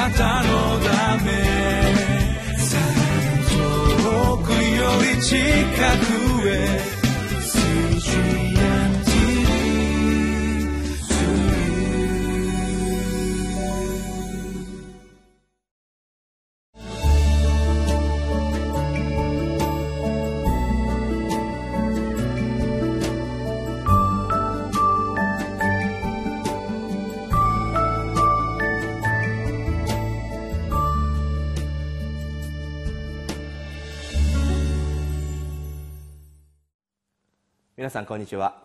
なたのため。遠くより近くへ。皆さんこんにちは。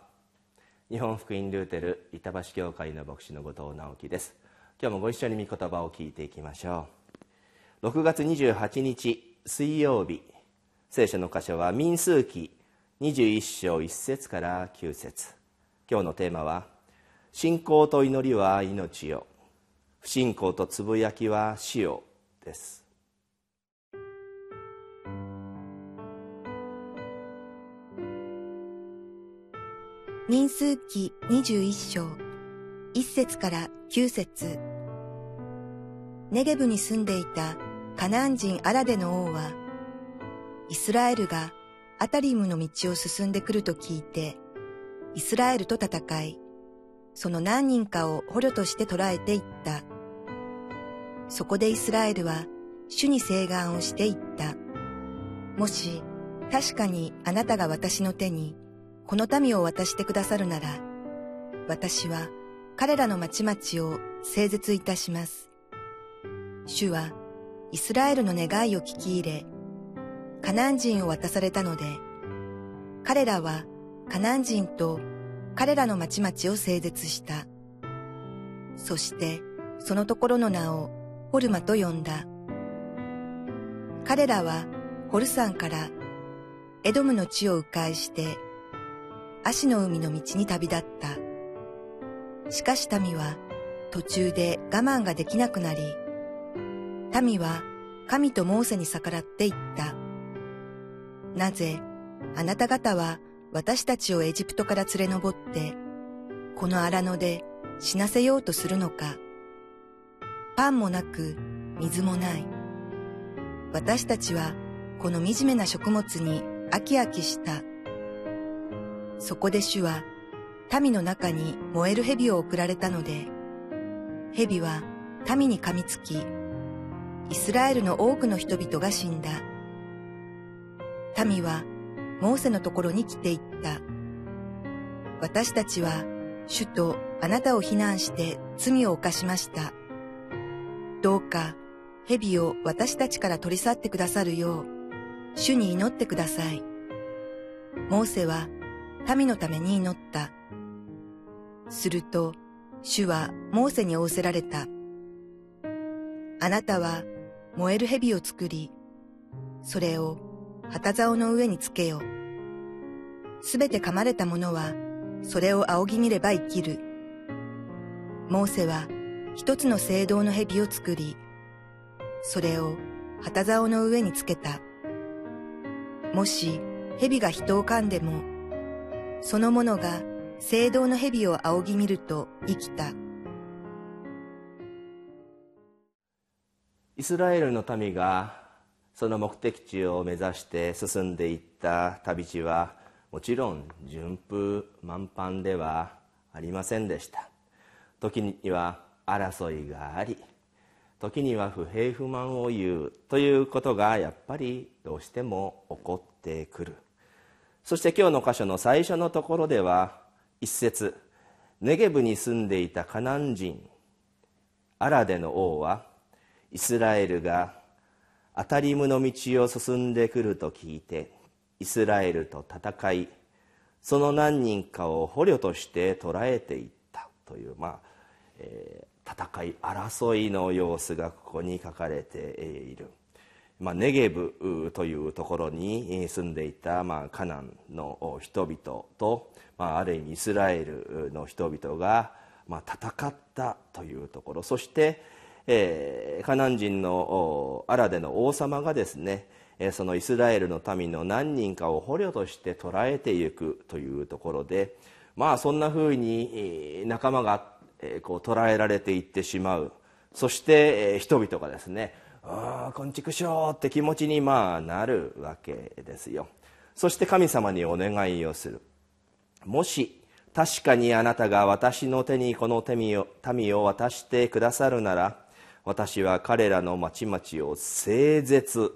日本福音ルーテル板橋教会の牧師の後藤直樹です。今日もご一緒に御言葉を聞いていきましょう。6月28日水曜日。聖書の箇所は民数記21章1節から9節。今日のテーマは信仰と祈りは命よ。不信仰とつぶやきは死よ。です。民数記21章、1節から9節ネゲブに住んでいたカナン人アラデの王は、イスラエルがアタリムの道を進んでくると聞いて、イスラエルと戦い、その何人かを捕虜として捕らえていった。そこでイスラエルは主に請願をしていった。もし、確かにあなたが私の手にこの民を渡してくださるなら、私は彼らの町々を整絶いたします。主はイスラエルの願いを聞き入れ、カナン人を渡されたので、彼らはカナン人と彼らの町々を整絶した。そしてそのところの名をホルマと呼んだ。彼らはホルサンからエドムの地を迂回して足の海の道に旅立った。しかし民は途中で我慢ができなくなり、民は神とモーセに逆らっていった。なぜあなた方は私たちをエジプトから連れ上って、この荒野で死なせようとするのか。パンもなく水もない。私たちはこの惨めな食物に飽き飽きした。そこで主は民の中に燃える蛇を送られたので、蛇は民に噛みつき、イスラエルの多くの人々が死んだ。民はモーセのところに来ていった。私たちは主とあなたを非難して罪を犯しました。どうか蛇を私たちから取り去ってくださるよう、主に祈ってください。モーセは民のために祈った。すると、主はモーセに仰せられた。あなたは燃える蛇を作り、それを旗竿の上につけよ。すべて噛まれた者は、それを仰ぎ見れば生きる。モーセは一つの聖堂の蛇を作り、それを旗竿の上につけた。もし蛇が人を噛んでも、その者が聖堂の蛇を仰ぎ見ると生きた。イスラエルの民がその目的地を目指して進んでいった旅路はもちろん順風満帆ではありませんでした時には争いがあり時には不平不満を言うということがやっぱりどうしても起こってくるそして今日の箇所の最初のところでは一節ネゲブに住んでいたカナン人アラデの王はイスラエルがアタリムの道を進んでくると聞いてイスラエルと戦いその何人かを捕虜として捕らえていったという、まあえー、戦い争いの様子がここに書かれている。まあ、ネゲブというところに住んでいた、まあ、カナンの人々と、まあ、ある意味イスラエルの人々が、まあ、戦ったというところ。そして、えー、カナン人のアラデの王様がですねそのイスラエルの民の何人かを捕虜として捕らえていくというところでまあそんなふうに仲間がこう捕らえられていってしまう。そして、人々がですねああこんちくしょうって気持ちにまあなるわけですよ。そして神様にお願いをする。もし確かにあなたが私の手にこの民を民を渡してくださるなら私は彼らの町々を整絶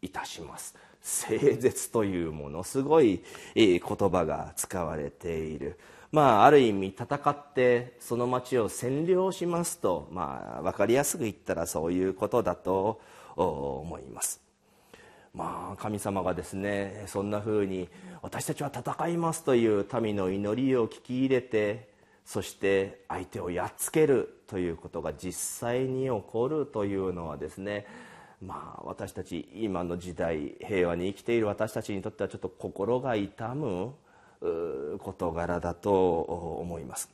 いたします。整絶というものすごい言葉が使われている。まあある意味戦ってその町を占領しますとまあ分かりやすく言ったらそういうことだと思います。まあ神様がですねそんなふうに私たちは戦いますという民の祈りを聞き入れてそして相手をやっつけるということが実際に起こるというのはですねまあ私たち今の時代平和に生きている私たちにとってはちょっと心が痛む事柄だと思います、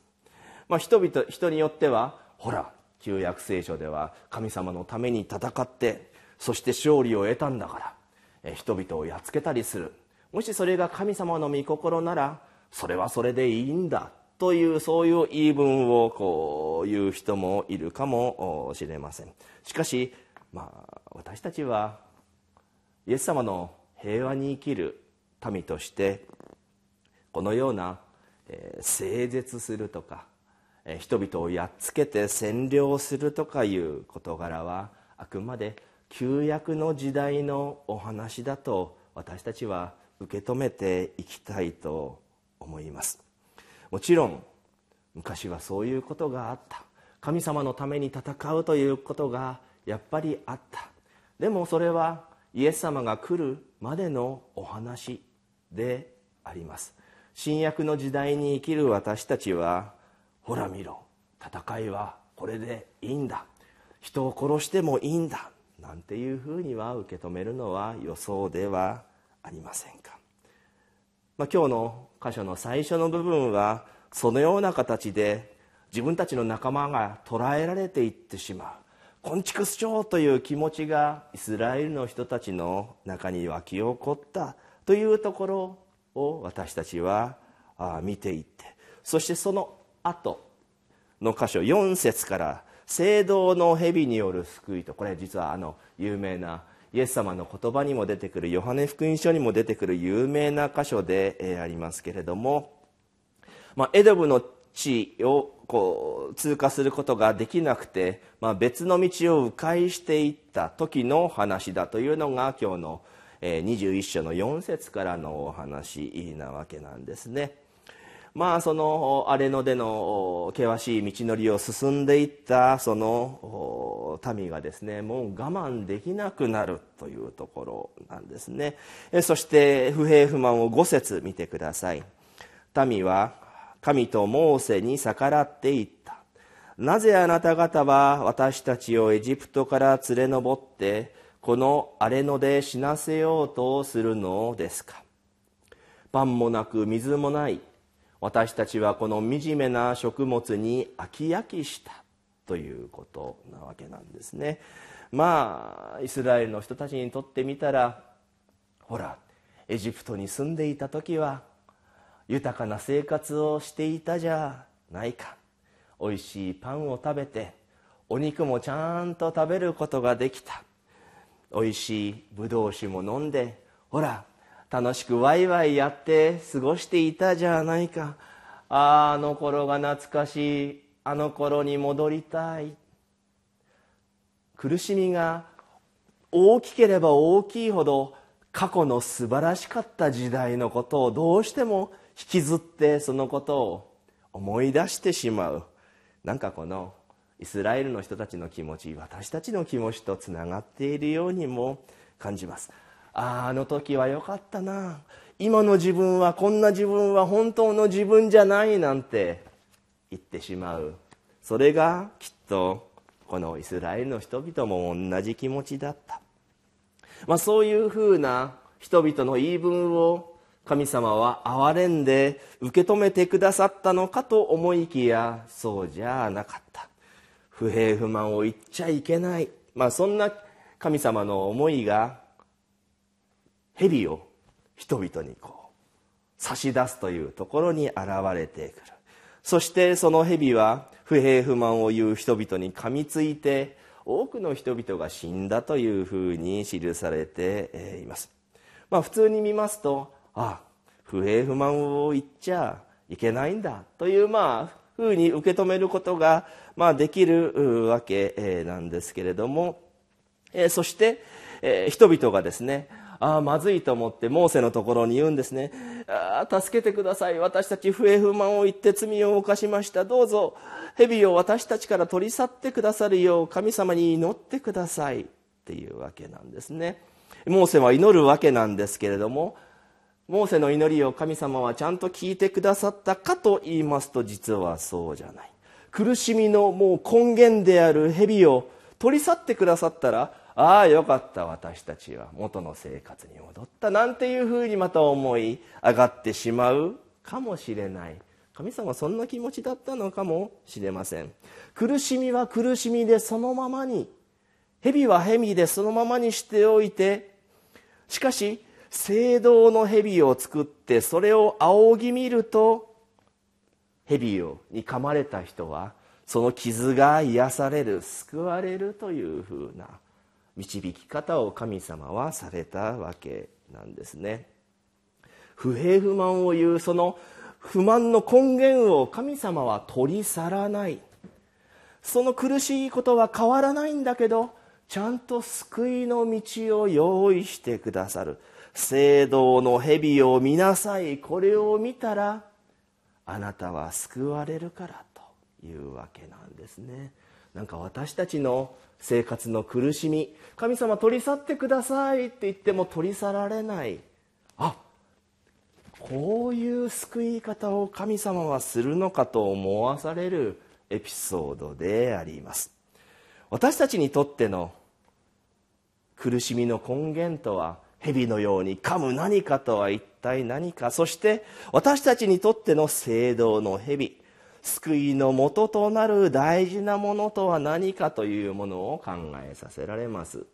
まあ、人々人によってはほら旧約聖書では神様のために戦ってそして勝利を得たんだから人々をやっつけたりする。もしそれが神様の御心ならそれはそれでいいんだというそういう言い分をこう言う人もいるかもしれません。しかし、まあ、私たちはイエス様の平和に生きる民としてこのような、えー絶するとか、えー人々をやっつけて占領するとかいう事柄はあくまで旧約の時代のお話だと私たちは受け止めていきたいと思います。もちろん昔はそういうことがあった。神様のために戦うということがやっぱりあった。でもそれはイエス様が来るまでのお話であります。新約の時代に生きる私たちはほら見ろ戦いはこれでいいんだ。人を殺してもいいんだ。なんていうふうには受け止めるのは予想ではありませんか、まあ、今日の箇所の最初の部分はそのような形で自分たちの仲間が捕らえられていってしまう。昆虫しようという気持ちがイスラエルの人たちの中に湧き起こったというところを私たちは見ていって。そしてその後の箇所4節から聖堂の蛇による救いとこれ実はあの有名なイエス様の言葉にも出てくるヨハネ福音書にも出てくる有名な箇所で、ありますけれども、まあ、エドブの地をこう通過することができなくて、まあ、別の道を迂回していった時の話だというのが今日の21章の4節からのお話なわけなんですね。まあその荒れ野での険しい道のりを進んでいったその民がですねもう我慢できなくなるというところなんですね。そして不平不満を5節見てください。民は神とモーセに逆らっていった。なぜあなた方は私たちをエジプトから連れ上ってこの荒れ野で死なせようとするのですか？パンもなく水もない。私たちはこの惨めな食物に飽き飽きした。ということなわけなんですね。まあイスラエルの人たちにとってみたらほらエジプトに住んでいた時は豊かな生活をしていたじゃないか。おいしいパンを食べてお肉もちゃんと食べることができた。おいしいぶどう酒も飲んでほら楽しくワイワイやって過ごしていたじゃないか。あああの頃が懐かしいあの頃に戻りたい。苦しみが大きければ大きいほど過去の素晴らしかった時代のことをどうしても引きずってそのことを思い出してしまう。なんかこのイスラエルの人たちの気持ち私たちの気持ちとつながっているようにも感じます。あああの時は良かったな。今の自分はこんな自分は本当の自分じゃないなんて言ってしまう。それがきっとこのイスラエルの人々も同じ気持ちだった、まあ、そういうふうな人々の言い分を神様は憐れんで受け止めてくださったのかと思いきやそうじゃなかった。不平不満を言っちゃいけない、まあ、そんな神様の思いが蛇を人々にこう差し出すというところに現れてくる。そしてその蛇は不平不満を言う人々に噛みついて多くの人々が死んだというふうに記されています、まあ、普通に見ますとあ不平不満を言っちゃいけないんだというまあふうに受け止めることが、まあ、できるわけなんですけれどもそして人々がですねああまずいと思ってモーセのところに言うんですね。あ助けてください。私たち不平不満を言って罪を犯しました。どうぞ。蛇を私たちから取り去ってくださるよう神様に祈ってください。っていうわけなんですね。モーセは祈るわけなんですけれどもモーセの祈りを神様はちゃんと聞いてくださったかと言いますと実はそうじゃない。苦しみのもう根源である蛇を取り去ってくださったらああよかった私たちは元の生活に戻った。なんていうふうにまた思い上がってしまうかもしれない。神様はそんな気持ちだったのかもしれません。苦しみは苦しみでそのままに。蛇は蛇でそのままにしておいて。しかし聖堂の蛇を作ってそれを仰ぎ見ると蛇をに噛まれた人はその傷が癒される救われるというふうな導き方を神様はされたわけなんですね。不平不満を言うその不満の根源を神様は取り去らない。その苦しいことは変わらないんだけどちゃんと救いの道を用意してくださる。聖堂の蛇を見なさい。これを見たらあなたは救われるからというわけなんですね。なんか私たちの生活の苦しみ神様取り去ってくださいって言っても取り去られない。あこういう救い方を神様はするのかと思わされるエピソードであります。私たちにとっての苦しみの根源とは蛇のように噛む。何かとは一体何か。そして私たちにとっての聖堂の蛇。救いのもととなる大事なものとは何かというものを考えさせられます。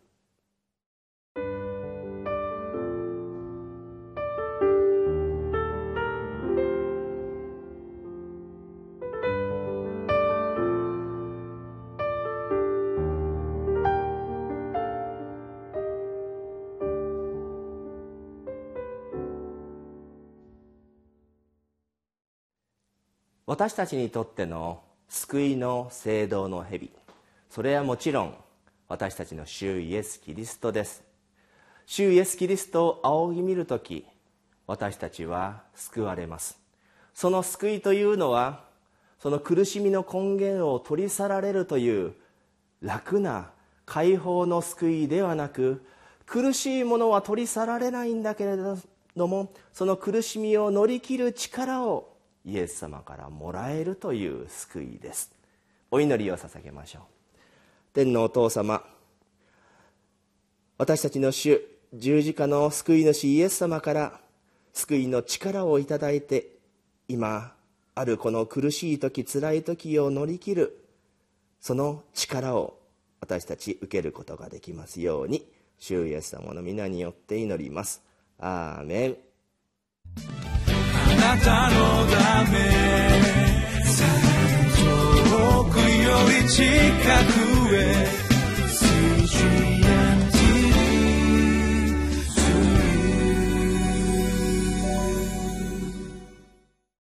私たちにとっての救いの聖堂の蛇。それはもちろん私たちの主イエス・キリストです。主イエス・キリストを仰ぎ見る時私たちは救われます。その救いというのはその苦しみの根源を取り去られるという楽な解放の救いではなく苦しいものは取り去られないんだけれどもその苦しみを乗り切る力をイエス様からもらえるという救いです。お祈りを捧げましょう。天のお父様私たちの主十字架の救い主イエス様から救いの力をいただいて今あるこの苦しい時辛い時を乗り切るその力を私たち受けることができますように主イエス様の皆によって祈ります。アーメン。なたのため。遠くより近くへ。